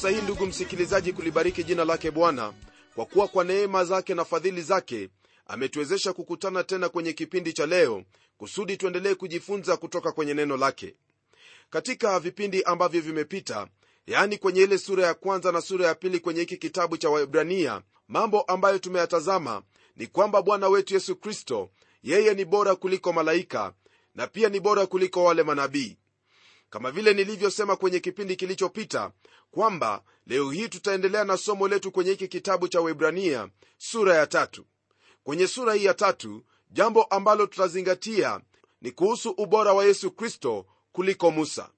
fursa hii ndugu msikilizaji kulibariki jina lake bwana. Kwa kuwa kwa neema zake na fadhili zake ametuwezesha kukutana tena kwenye kipindi cha leo kusudi tuendelee kujifunza kutoka kwenye neno lake. Katika vipindi ambavyo vimepita yaani kwenye ile sura ya kwanza na sura ya pili kwenye hiki kitabu cha waibrania mambo ambayo tumeyatazama ni kwamba bwana wetu yesu kristo yeye ni bora kuliko malaika na pia ni bora kuliko wale manabii kama vile nilivyosema kwenye kipindi kilichopita kwamba leo hii tutaendelea na somo letu kwenye hiki kitabu cha webrania sura ya tatu. Kwenye sura hii ya tatu jambo ambalo tutazingatia ni kuhusu ubora wa yesu kristo kuliko musa.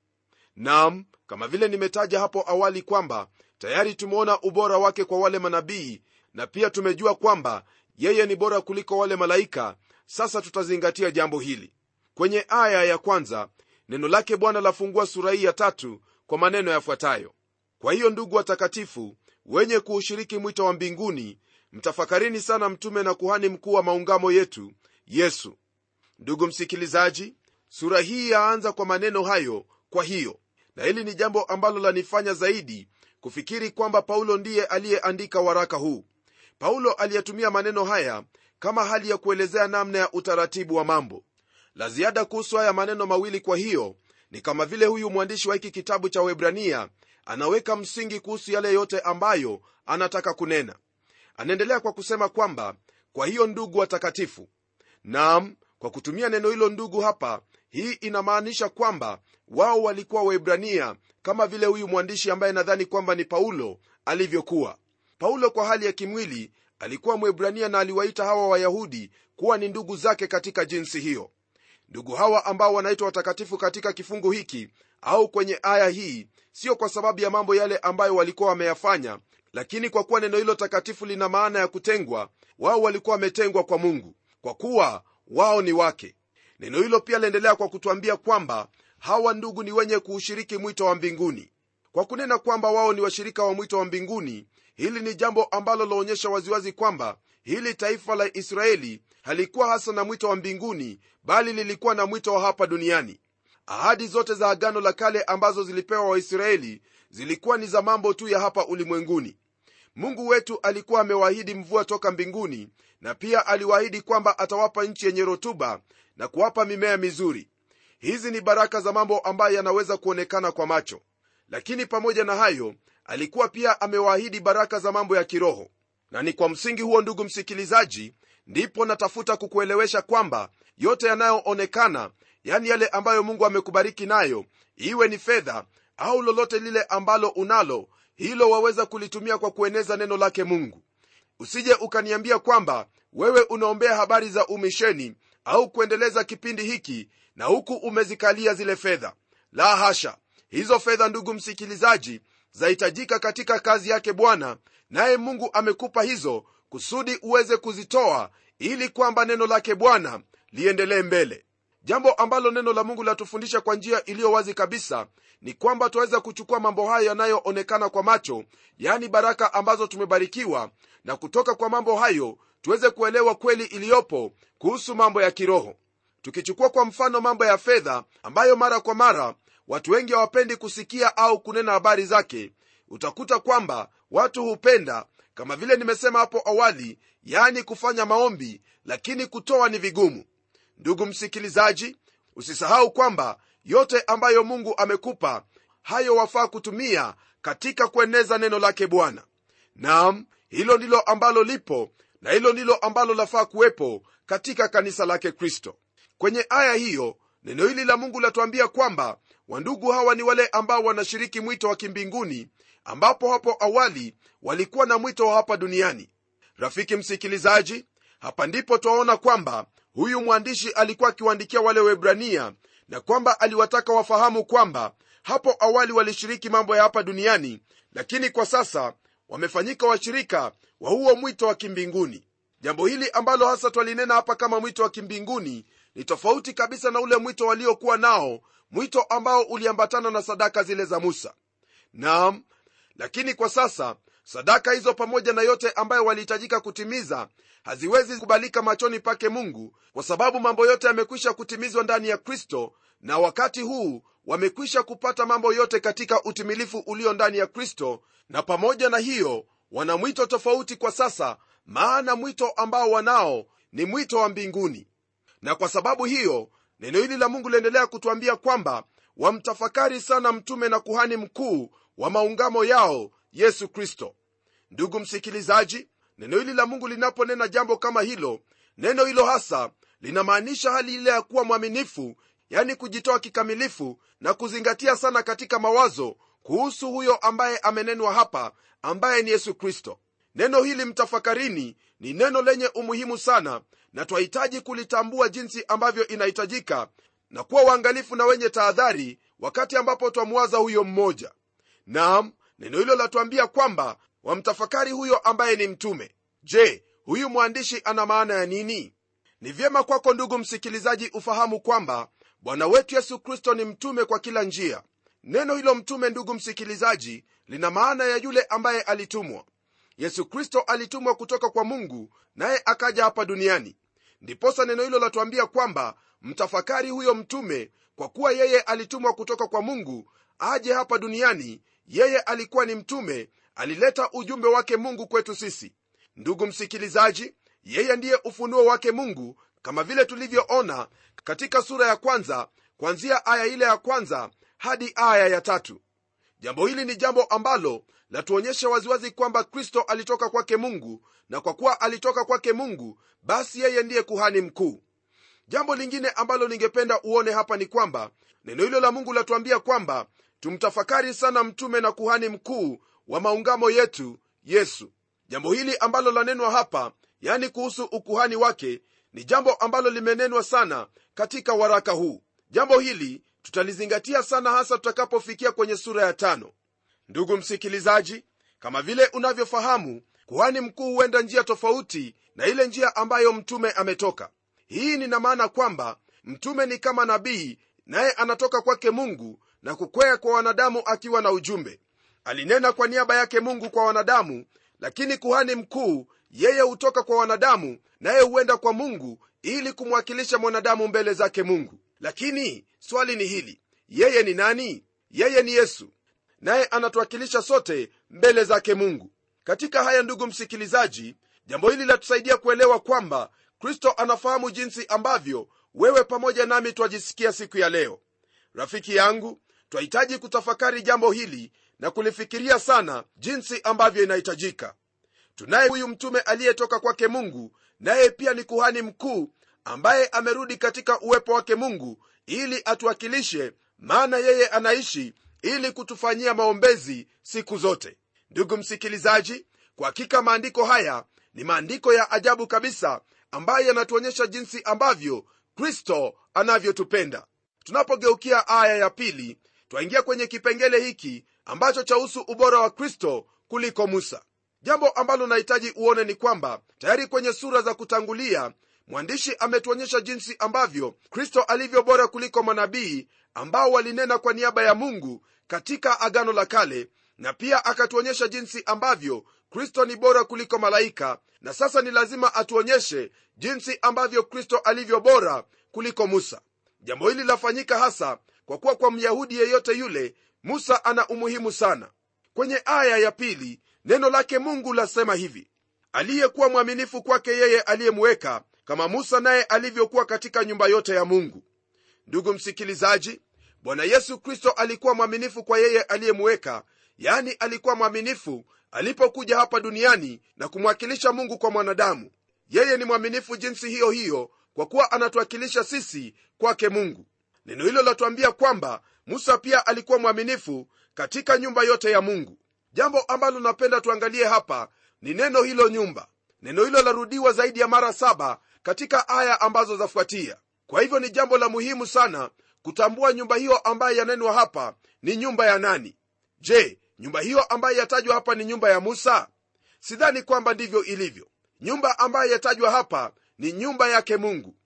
Nam kama vile nimetaja hapo awali kwamba tayari tumeona ubora wake kwa wale manabii na pia tumejua kwamba yeye ni bora kuliko wale malaika sasa tutazingatia jambo hili. Kwenye aya ya kwanza neno lake bwana lafungua sura hii ya tatu kwa maneno yafuatayo. Kwa hiyo ndugu watakatifu wenye kuushiriki mwito wa mbinguni mtafakarini sana mtume na kuhani mkuu wa maungamo yetu yesu. Ndugu msikilizaji sura hii yaanza kwa maneno hayo kwa hiyo. Na hili ni jambo ambalo lanifanya zaidi kufikiri kwamba paulo ndiye aliyeandika waraka huu. Paulo aliyetumia maneno haya kama hali ya kuelezea namna ya utaratibu wa mambo la ziada kuhusu haya maneno mawili kwa hiyo ni kama vile huyu mwandishi wa hiki kitabu cha webrania anaweka msingi kuhusu yale yote ambayo anataka kunena. Anaendelea kwa kusema kwamba kwa hiyo ndugu watakatifu nam kwa kutumia neno hilo ndugu hapa hii inamaanisha kwamba wao walikuwa waibrania kama vile huyu mwandishi ambaye nadhani kwamba ni paulo alivyokuwa. Paulo kwa hali ya kimwili alikuwa mwebrania na aliwaita hawa wayahudi kuwa ni ndugu zake katika jinsi hiyo ndugu hawa ambao wanaitwa watakatifu katika kifungu hiki au kwenye aya hii sio kwa sababu ya mambo yale ambayo walikuwa wameyafanya lakini kwa kuwa neno hilo takatifu lina maana ya kutengwa wao walikuwa wametengwa kwa mungu kwa kuwa wao ni wake. Neno hilo pia laendelea kwa kutwambia kwamba hawa ndugu ni wenye kuushiriki mwito wa mbinguni. Kwa kunena kwamba wao ni washirika wa mwito wa mbinguni hili ni jambo ambalo laonyesha waziwazi kwamba hili taifa la israeli halikuwa hasa na mwito wa mbinguni bali lilikuwa na mwito wa hapa duniani. Ahadi zote za agano la kale ambazo zilipewa waisraeli zilikuwa ni za mambo tu ya hapa ulimwenguni. Mungu wetu alikuwa amewaahidi mvua toka mbinguni na pia aliwaahidi kwamba atawapa nchi yenye rotuba na kuwapa mimea mizuri. Hizi ni baraka za mambo ambayo yanaweza kuonekana kwa macho. Lakini pamoja na hayo alikuwa pia amewaahidi baraka za mambo ya kiroho na ni kwa msingi huo ndugu msikilizaji ndipo natafuta kukuelewesha kwamba yote yanayoonekana yani yale ambayo mungu amekubariki nayo iwe ni fedha au lolote lile ambalo unalo hilo waweza kulitumia kwa kueneza neno lake mungu. Usije ukaniambia kwamba wewe unaombea habari za umisheni au kuendeleza kipindi hiki na huku umezikalia zile fedha. La hasha! Hizo fedha ndugu msikilizaji zahitajika katika kazi yake bwana naye mungu amekupa hizo kusudi uweze kuzitoa ili kwamba neno lake bwana liendelee mbele. Jambo ambalo neno la mungu latufundisha kwa njia iliyo wazi kabisa ni kwamba twaweza kuchukua mambo hayo yanayoonekana kwa macho yaani baraka ambazo tumebarikiwa na kutoka kwa mambo hayo tuweze kuelewa kweli iliyopo kuhusu mambo ya kiroho. Tukichukua kwa mfano mambo ya fedha ambayo mara kwa mara watu wengi hawapendi kusikia au kunena habari zake. Utakuta kwamba watu hupenda kama vile nimesema hapo awali yaani kufanya maombi lakini kutoa ni vigumu. Ndugu msikilizaji usisahau kwamba yote ambayo mungu amekupa hayo wafaa kutumia katika kueneza neno lake bwana. Nam hilo ndilo ambalo lipo na hilo ndilo ambalo lafaa kuwepo katika kanisa lake kristo. Kwenye aya hiyo neno hili la mungu latuambia kwamba wandugu hawa ni wale ambao wanashiriki mwito wa kimbinguni ambapo hapo awali walikuwa na mwito wa hapa duniani. Rafiki msikilizaji hapa ndipo twaona kwamba huyu mwandishi alikuwa akiwaandikia wale webrania na kwamba aliwataka wafahamu kwamba hapo awali walishiriki mambo ya hapa duniani lakini kwa sasa wamefanyika washirika wa huo mwito wa kimbinguni. Jambo hili ambalo hasa twalinena hapa kama mwito wa kimbinguni ni tofauti kabisa na ule mwito waliokuwa nao mwito ambao uliambatana na sadaka zile za musa. Naam lakini kwa sasa sadaka hizo pamoja na yote ambayo walihitajika kutimiza haziwezi kubalika machoni pake mungu kwa sababu mambo yote yamekwisha kutimizwa ndani ya kristo na wakati huu wamekwisha kupata mambo yote katika utimilifu ulio ndani ya kristo na pamoja na hiyo wana mwito tofauti kwa sasa maana mwito ambao wanao ni mwito wa mbinguni na kwa sababu hiyo neno hili la mungu liendelea kutwambia kwamba wamtafakari sana mtume na kuhani mkuu wa maungamo yao yesu kristo. Ndugu msikilizaji neno hili la mungu linaponena jambo kama hilo neno hilo hasa linamaanisha hali ile ya kuwa mwaminifu yani kujitoa kikamilifu na kuzingatia sana katika mawazo kuhusu huyo ambaye amenenwa hapa ambaye ni yesu kristo. Neno hili mtafakarini ni neno lenye umuhimu sana na twahitaji kulitambua jinsi ambavyo inahitajika na kuwa uangalifu na wenye tahadhari wakati ambapo twamwaza huyo mmoja. Naam neno hilo latuambia kwamba wamtafakari huyo ambaye ni mtume. Je huyu mwandishi ana maana ya nini? Ni vyema kwako ndugu msikilizaji ufahamu kwamba bwana wetu yesu kristo ni mtume kwa kila njia. Neno hilo mtume ndugu msikilizaji lina maana ya yule ambaye alitumwa. Yesu kristo alitumwa kutoka kwa mungu naye akaja hapa duniani ndiposa neno hilo latuambia kwamba mtafakari huyo mtume kwa kuwa yeye alitumwa kutoka kwa mungu aje hapa duniani yeye alikuwa ni mtume alileta ujumbe wake mungu kwetu sisi. Ndugu msikilizaji yeye ndiye ufunuo wake mungu kama vile tulivyoona katika sura ya kwanza kwanzia aya ile ya kwanza hadi aya ya tatu jambo hili ni jambo ambalo latuonyesha waziwazi kwamba kristo alitoka kwake mungu na kwa kuwa alitoka kwake mungu basi yeye ndiye kuhani mkuu. Jambo lingine ambalo ningependa uone hapa ni kwamba neno hilo la mungu latuambia kwamba tumtafakari sana mtume na kuhani mkuu wa maungamo yetu yesu. Jambo hili ambalo lanenwa hapa yani kuhusu ukuhani wake ni jambo ambalo limenenwa sana katika waraka huu. Jambo hili tutalizingatia sana hasa tutakapofikia kwenye sura ya tano. Ndugu msikilizaji kama vile unavyofahamu kuhani mkuu huenda njia tofauti na ile njia ambayo mtume ametoka. Hii nina maana kwamba mtume ni kama nabii naye anatoka kwake mungu na kukwea kwa wanadamu akiwa na ujumbe. Alinena kwa niaba yake mungu kwa wanadamu lakini kuhani mkuu yeye hutoka kwa wanadamu naye huenda kwa mungu ili kumwakilisha mwanadamu mbele zake mungu lakini swali ni hili. Yeye ni nani? Yeye ni yesu. Naye anatuwakilisha sote mbele zake mungu. Katika haya ndugu msikilizaji jambo hili latusaidia kuelewa kwamba kristo anafahamu jinsi ambavyo wewe pamoja nami twajisikia siku ya leo. Rafiki yangu twahitaji kutafakari jambo hili na kulifikiria sana jinsi ambavyo inahitajika. Tunaye huyu mtume aliyetoka kwake mungu naye pia ni kuhani mkuu ambaye amerudi katika uwepo wake mungu ili atuwakilishe maana yeye anaishi ili kutufanyia maombezi siku zote. Ndugu msikilizaji kwa hakika maandiko haya ni maandiko ya ajabu kabisa ambayo yanatuonyesha jinsi ambavyo kristo anavyotupenda. Tunapogeukia aya ya pili twaingia kwenye kipengele hiki ambacho chahusu ubora wa kristo kuliko musa. Jambo ambalo nahitaji uone ni kwamba tayari kwenye sura za kutangulia mwandishi ametuonyesha jinsi ambavyo kristo alivyo bora kuliko manabii ambao walinena kwa niaba ya mungu katika agano la kale na pia akatuonyesha jinsi ambavyo kristo ni bora kuliko malaika na sasa ni lazima atuonyeshe jinsi ambavyo kristo alivyo bora kuliko musa. Jambo hili lafanyika hasa kwa kuwa kwa myahudi yeyote yule musa ana umuhimu sana. Kwenye aya ya pili neno lake mungu lasema hivi aliyekuwa mwaminifu kwake yeye aliyemweka kama musa naye alivyokuwa katika nyumba yote ya mungu. Ndugu msikilizaji bwana yesu kristo alikuwa mwaminifu kwa yeye aliyemuweka yani alikuwa mwaminifu alipokuja hapa duniani na kumwakilisha mungu kwa mwanadamu. Yeye ni mwaminifu jinsi hiyo hiyo kwa kuwa anatuwakilisha sisi kwake mungu. Neno hilo latuambia kwamba musa pia alikuwa mwaminifu katika nyumba yote ya mungu. Jambo ambalo napenda tuangalie hapa ni neno hilo nyumba. Neno hilo larudiwa zaidi ya mara saba katika aya ambazo zafuatia. Kwa hivyo ni jambo la muhimu sana kutambua nyumba hiyo ambayo yanenwa hapa ni nyumba ya nani. Je nyumba hiyo ambayo yatajwa hapa ni nyumba ya musa? Sidhani kwamba ndivyo ilivyo. Nyumba ambayo yatajwa hapa ni nyumba yake mungu.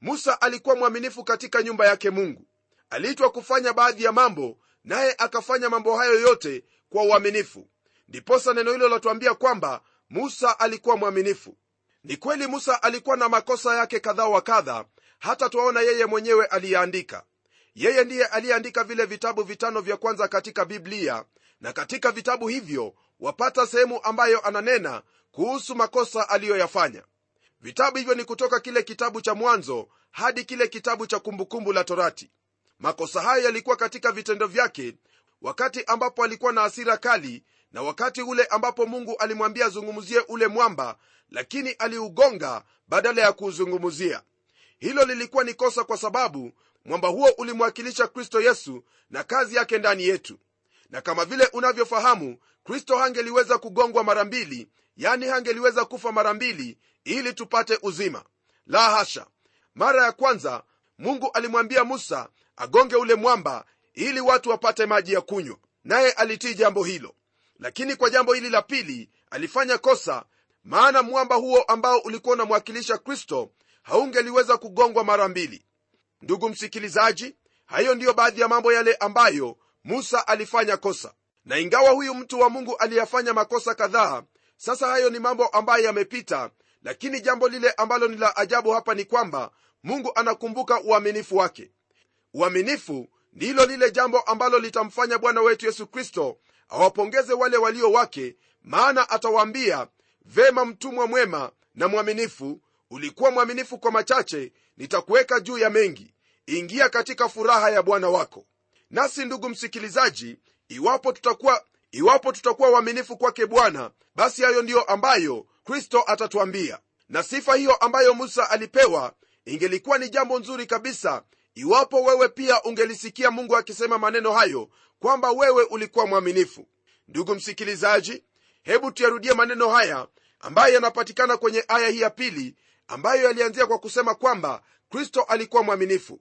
Musa alikuwa mwaminifu katika nyumba yake mungu. Aliitwa kufanya baadhi ya mambo naye akafanya mambo hayo yote kwa uaminifu. Ndiposa neno hilo latuambia kwamba musa alikuwa mwaminifu ni kweli musa alikuwa na makosa yake kadha wa kadha hata twaona yeye mwenyewe aliyeandika. Yeye ndiye aliyeandika vile vitabu vitano vya kwanza katika biblia na katika vitabu hivyo wapata sehemu ambayo ananena kuhusu makosa aliyoyafanya. Vitabu hivyo ni kutoka kile kitabu cha mwanzo hadi kile kitabu cha kumbukumbu la torati. Makosa hayo yalikuwa katika vitendo vyake wakati ambapo alikuwa na hasira kali na wakati ule ambapo mungu alimwambia azungumzie ule mwamba lakini aliugonga badala ya kuuzungumzia. Hilo lilikuwa ni kosa kwa sababu mwamba huo ulimwakilisha kristo yesu na kazi yake ndani yetu. Na kama vile unavyofahamu kristo hangeliweza kugongwa mara mbili yani hangeliweza kufa mara mbili ili tupate uzima. La hasha! Mara ya kwanza mungu alimwambia musa agonge ule mwamba ili watu wapate maji ya kunywa naye alitii jambo hilo lakini kwa jambo hili la pili alifanya kosa maana mwamba huo ambao ulikuwa unamwakilisha kristo haungeliweza kugongwa mara mbili. Ndugu msikilizaji hayo ndiyo baadhi ya mambo yale ambayo musa alifanya kosa. Na ingawa huyu mtu wa mungu aliyafanya makosa kadhaa sasa hayo ni mambo ambayo yamepita lakini jambo lile ambalo ni la ajabu hapa ni kwamba mungu anakumbuka uaminifu wake. Uaminifu ndilo lile jambo ambalo litamfanya bwana wetu yesu kristo awapongeze wale walio wake maana atawaambia vema mtumwa mwema na mwaminifu ulikuwa mwaminifu kwa machache nitakuweka juu ya mengi. Ingia katika furaha ya bwana wako. Nasi ndugu msikilizaji iwapo tutakuwa iwapo tutakuwa waaminifu kwake bwana basi hayo ndiyo ambayo kristo atatuambia. Na sifa hiyo ambayo musa alipewa ingelikuwa ni jambo nzuri kabisa iwapo wewe pia ungelisikia mungu akisema maneno hayo kwamba wewe ulikuwa mwaminifu. Ndugu msikilizaji hebu tuyarudie maneno haya ambayo yanapatikana kwenye aya hii ya pili ambayo yalianzia kwa kusema kwamba kristo alikuwa mwaminifu.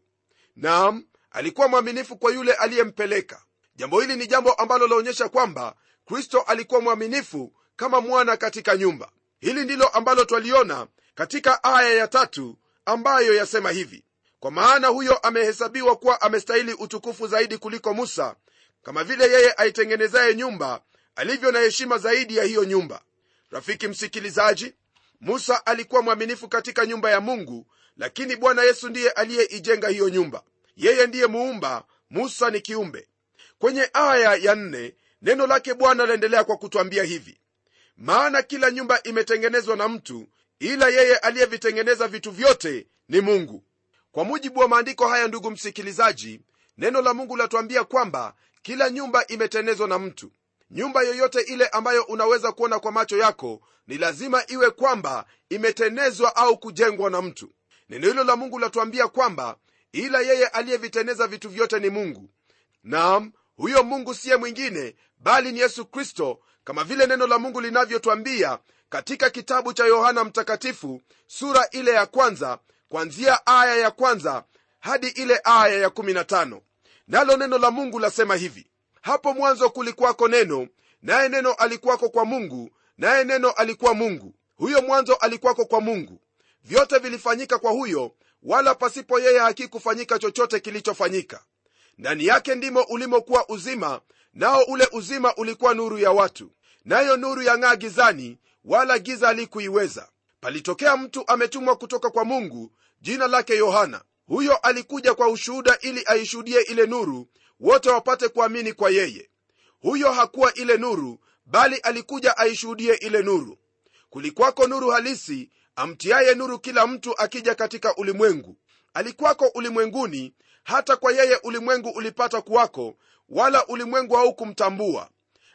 Naam alikuwa mwaminifu kwa yule aliyempeleka. Jambo hili ni jambo ambalo laonyesha kwamba kristo alikuwa mwaminifu kama mwana katika nyumba. Hili ndilo ambalo twaliona katika aya ya tatu ambayo yasema hivi kwa maana huyo amehesabiwa kuwa amestahili utukufu zaidi kuliko musa kama vile yeye aitengenezaye nyumba alivyo na heshima zaidi ya hiyo nyumba. Rafiki msikilizaji musa alikuwa mwaminifu katika nyumba ya mungu lakini bwana yesu ndiye aliyeijenga hiyo nyumba. Yeye ndiye muumba musa ni kiumbe. Kwenye aya ya nne neno lake bwana laendelea kwa kutwambia hivi. Maana kila nyumba imetengenezwa na mtu ila yeye aliyevitengeneza vitu vyote ni mungu kwa mujibu wa maandiko haya ndugu msikilizaji neno la mungu latuambia kwamba kila nyumba imetenezwa na mtu. Nyumba yoyote ile ambayo unaweza kuona kwa macho yako ni lazima iwe kwamba imetenezwa au kujengwa na mtu. Neno hilo la mungu latuambia kwamba ila yeye aliyeviteneza vitu vyote ni mungu. Naam huyo mungu siye mwingine bali ni yesu kristo kama vile neno la mungu linavyotwambia katika kitabu cha yohana mtakatifu sura ile ya kwanza kwanzia aya ya kwanza hadi ile aya ya 15 nalo neno la mungu lasema hivi hapo mwanzo kulikuwako neno naye neno alikuwako kwa mungu naye neno alikuwa mungu. Huyo mwanzo alikuwako kwa mungu. Vyote vilifanyika kwa huyo wala pasipo yeye hakikufanyika chochote kilichofanyika. Ndani yake ndimo ulimokuwa uzima nao ule uzima ulikuwa nuru ya watu. Nayo nuru yang'aa gizani wala giza halikuiweza palitokea mtu ametumwa kutoka kwa mungu jina lake yohana. Huyo alikuja kwa ushuhuda ili aishuhudie ile nuru wote wapate kuamini kwa yeye. Huyo hakuwa ile nuru bali alikuja aishuhudie ile nuru. Kulikwako nuru halisi amtiaye nuru kila mtu akija katika ulimwengu. Alikwako ulimwenguni hata kwa yeye ulimwengu ulipata kuwako wala ulimwengu haukumtambua.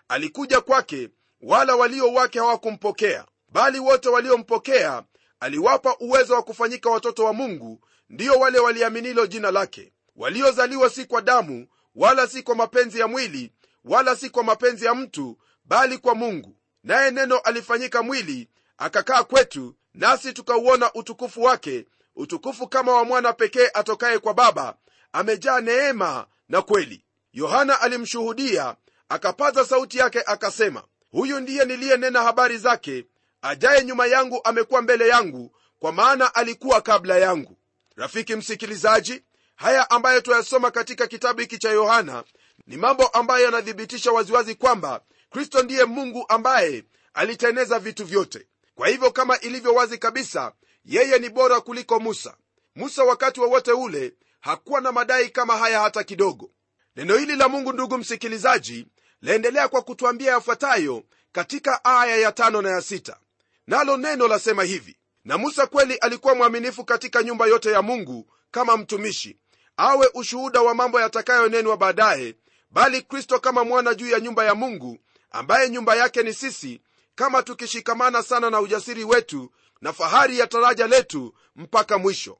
Alikuja kwake wala walio wake hawakumpokea bali wote waliompokea aliwapa uwezo wa kufanyika watoto wa mungu ndiyo wale waliaminilo jina lake. Waliozaliwa si kwa damu wala si kwa mapenzi ya mwili wala si kwa mapenzi ya mtu bali kwa mungu. Naye neno alifanyika mwili akakaa kwetu nasi tukauona utukufu wake utukufu kama wa mwana pekee atokaye kwa baba amejaa neema na kweli. Yohana alimshuhudia akapaza sauti yake akasema huyu ndiye niliyenena habari zake ajaye nyuma yangu amekuwa mbele yangu kwa maana alikuwa kabla yangu. Rafiki msikilizaji haya ambayo tuyasoma katika kitabu hiki cha yohana ni mambo ambayo yanathibitisha waziwazi kwamba kristo ndiye mungu ambaye aliteneza vitu vyote. Kwa hivyo kama ilivyo wazi kabisa yeye ni bora kuliko musa. Musa wakati wowote wa ule hakuwa na madai kama haya hata kidogo. Neno hili la mungu ndugu msikilizaji laendelea kwa kutwambia yafuatayo katika aya ya tano na ya sita nalo neno lasema hivi na musa kweli alikuwa mwaminifu katika nyumba yote ya mungu kama mtumishi awe ushuhuda wa mambo yatakayonenwa baadaye bali kristo kama mwana juu ya nyumba ya mungu ambaye nyumba yake ni sisi kama tukishikamana sana na ujasiri wetu na fahari ya taraja letu mpaka mwisho.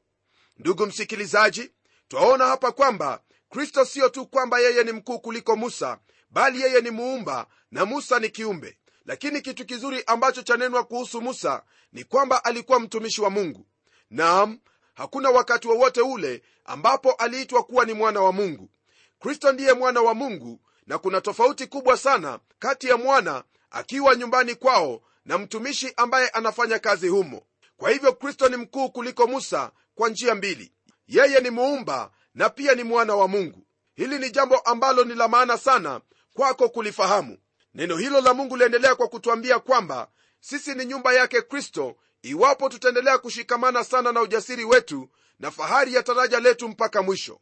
Ndugu msikilizaji twaona hapa kwamba kristo siyo tu kwamba yeye ni mkuu kuliko musa bali yeye ni muumba na musa ni kiumbe lakini kitu kizuri ambacho chanenwa kuhusu musa ni kwamba alikuwa mtumishi wa mungu. Naam hakuna wakati wowote wa ule ambapo aliitwa kuwa ni mwana wa mungu. Kristo ndiye mwana wa mungu na kuna tofauti kubwa sana kati ya mwana akiwa nyumbani kwao na mtumishi ambaye anafanya kazi humo. Kwa hivyo kristo ni mkuu kuliko musa kwa njia mbili. Yeye ni muumba na pia ni mwana wa mungu. Hili ni jambo ambalo ni la maana sana kwako kulifahamu neno hilo la mungu liendelea kwa kutwambia kwamba sisi ni nyumba yake kristo iwapo tutaendelea kushikamana sana na ujasiri wetu na fahari ya taraja letu mpaka mwisho.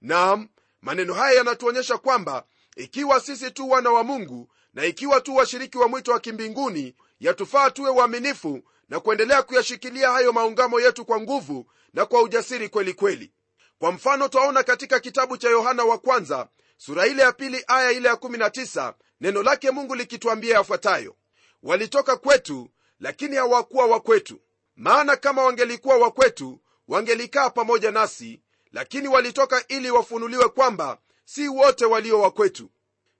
Naam maneno haya yanatuonyesha kwamba ikiwa sisi tu wana wa mungu na ikiwa tu washiriki wa mwito wa kimbinguni yatufaa tuwe waaminifu na kuendelea kuyashikilia hayo maungamo yetu kwa nguvu na kwa ujasiri kweli kweli. Kwa mfano twaona katika kitabu cha yohana wa kwanza sura ile ya pili aya ile ya 19 neno lake mungu likitwambia yafuatayo walitoka kwetu lakini hawakuwa wa kwetu. Maana kama wangelikuwa wa kwetu wangelikaa pamoja nasi lakini walitoka ili wafunuliwe kwamba si wote walio wa kwetu.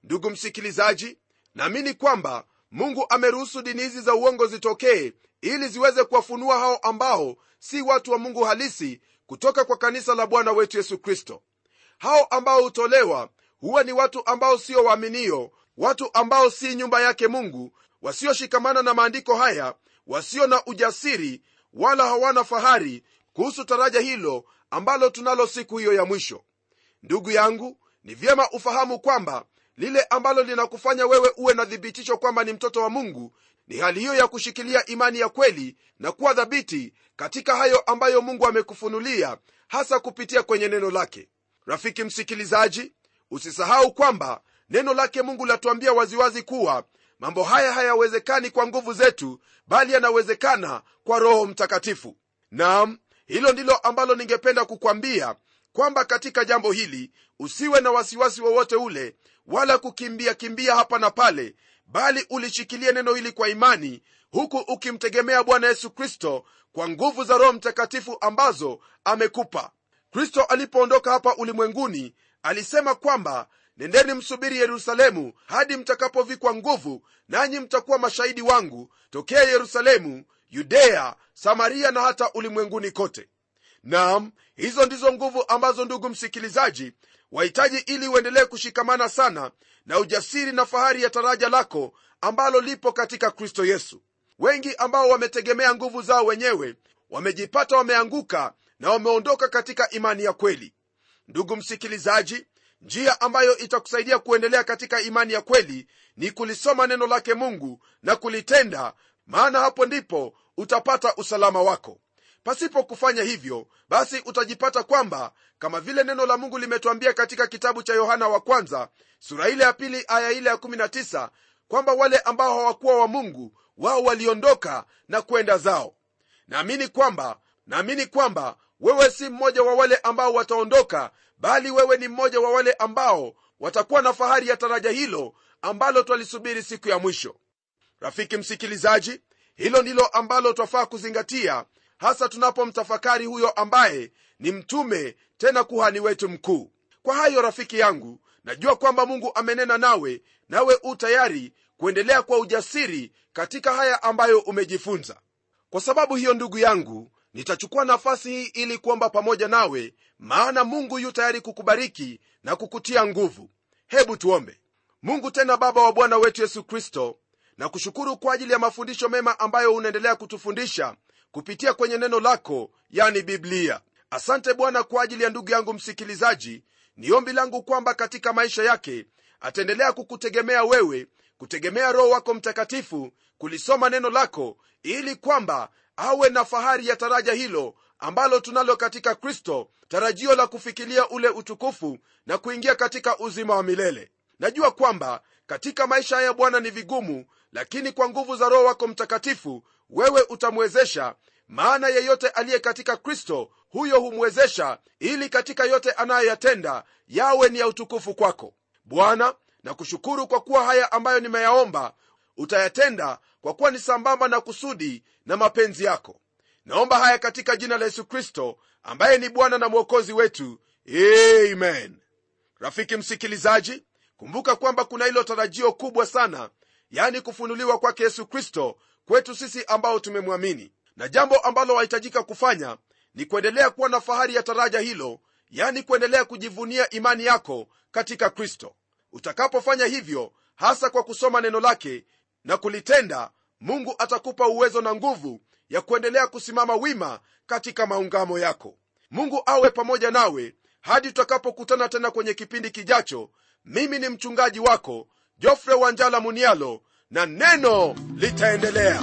Ndugu msikilizaji naamini kwamba mungu ameruhusu dini hizi za uongo zitokee ili ziweze kuwafunua hao ambao si watu wa mungu halisi kutoka kwa kanisa la bwana wetu yesu kristo. Hao ambao hutolewa huwa ni watu ambao sio waaminio watu ambao si nyumba yake mungu wasioshikamana na maandiko haya wasio na ujasiri wala hawana fahari kuhusu taraja hilo ambalo tunalo siku hiyo ya mwisho. Ndugu yangu ni vyema ufahamu kwamba lile ambalo linakufanya wewe uwe na thibitisho kwamba ni mtoto wa mungu ni hali hiyo ya kushikilia imani ya kweli na kuwa dhabiti katika hayo ambayo mungu amekufunulia hasa kupitia kwenye neno lake. Rafiki msikilizaji usisahau kwamba neno lake mungu latuambia waziwazi kuwa mambo haya hayawezekani kwa nguvu zetu bali yanawezekana kwa roho mtakatifu. Nam hilo ndilo ambalo ningependa kukwambia kwamba katika jambo hili usiwe na wasiwasi wowote ule wala kukimbia kimbia hapa na pale bali ulishikilie neno hili kwa imani huku ukimtegemea bwana yesu kristo kwa nguvu za roho mtakatifu ambazo amekupa. Kristo alipoondoka hapa ulimwenguni alisema kwamba nendeni msubiri yerusalemu hadi mtakapovikwa nguvu nanyi mtakuwa mashahidi wangu tokea yerusalemu yudea samaria na hata ulimwenguni kote. Nam hizo ndizo nguvu ambazo ndugu msikilizaji wahitaji ili uendelee kushikamana sana na ujasiri na fahari ya taraja lako ambalo lipo katika kristo yesu. Wengi ambao wametegemea nguvu zao wenyewe wamejipata wameanguka na wameondoka katika imani ya kweli. Ndugu msikilizaji njia ambayo itakusaidia kuendelea katika imani ya kweli ni kulisoma neno lake mungu na kulitenda maana hapo ndipo utapata usalama wako. Pasipo kufanya hivyo basi utajipata kwamba kama vile neno la mungu limetwambia katika kitabu cha yohana wa kwanza sura ile ya pili aya ile ya 19 kwamba wale ambao hawakuwa wa mungu wao waliondoka na kwenda zao. Naamini kwamba naamini kwamba wewe si mmoja wa wale ambao wataondoka bali wewe ni mmoja wa wale ambao watakuwa na fahari ya taraja hilo ambalo twalisubiri siku ya mwisho. Rafiki msikilizaji hilo ndilo ambalo twafaa kuzingatia hasa tunapomtafakari huyo ambaye ni mtume tena kuhani wetu mkuu. Kwa hayo rafiki yangu najua kwamba mungu amenena nawe nawe u tayari kuendelea kwa ujasiri katika haya ambayo umejifunza. Kwa sababu hiyo ndugu yangu nitachukua nafasi hii ili kuomba pamoja nawe maana mungu yu tayari kukubariki na kukutia nguvu. Hebu tuombe. Mungu tena baba wa bwana wetu yesu kristo na kushukuru kwa ajili ya mafundisho mema ambayo unaendelea kutufundisha kupitia kwenye neno lako yani biblia. Asante bwana kwa ajili ya ndugu yangu msikilizaji. Ni ombi langu kwamba katika maisha yake ataendelea kukutegemea wewe kutegemea roho wako mtakatifu kulisoma neno lako ili kwamba awe na fahari ya taraja hilo ambalo tunalo katika kristo tarajio la kufikilia ule utukufu na kuingia katika uzima wa milele. Najua kwamba katika maisha haya bwana ni vigumu lakini kwa nguvu za roho wako mtakatifu wewe utamwezesha maana yeyote aliye katika kristo huyo humwezesha ili katika yote anayoyatenda yawe ni ya utukufu kwako. Bwana nakushukuru kwa kuwa haya ambayo nimeyaomba utayatenda kwa kuwa ni sambamba na kusudi na mapenzi yako. Naomba haya katika jina la yesu kristo ambaye ni bwana na mwokozi wetu. Amen. Rafiki msikilizaji kumbuka kwamba kuna hilo tarajio kubwa sana yani kufunuliwa kwake yesu kristo kwetu sisi ambao tumemwamini. Na jambo ambalo wahitajika kufanya ni kuendelea kuwa na fahari ya taraja hilo yani kuendelea kujivunia imani yako katika kristo. Utakapofanya hivyo hasa kwa kusoma neno lake na kulitenda mungu atakupa uwezo na nguvu ya kuendelea kusimama wima katika maungamo yako. Mungu awe pamoja nawe hadi tutakapokutana tena kwenye kipindi kijacho. Mimi ni mchungaji wako jofre wanjala munialo na neno litaendelea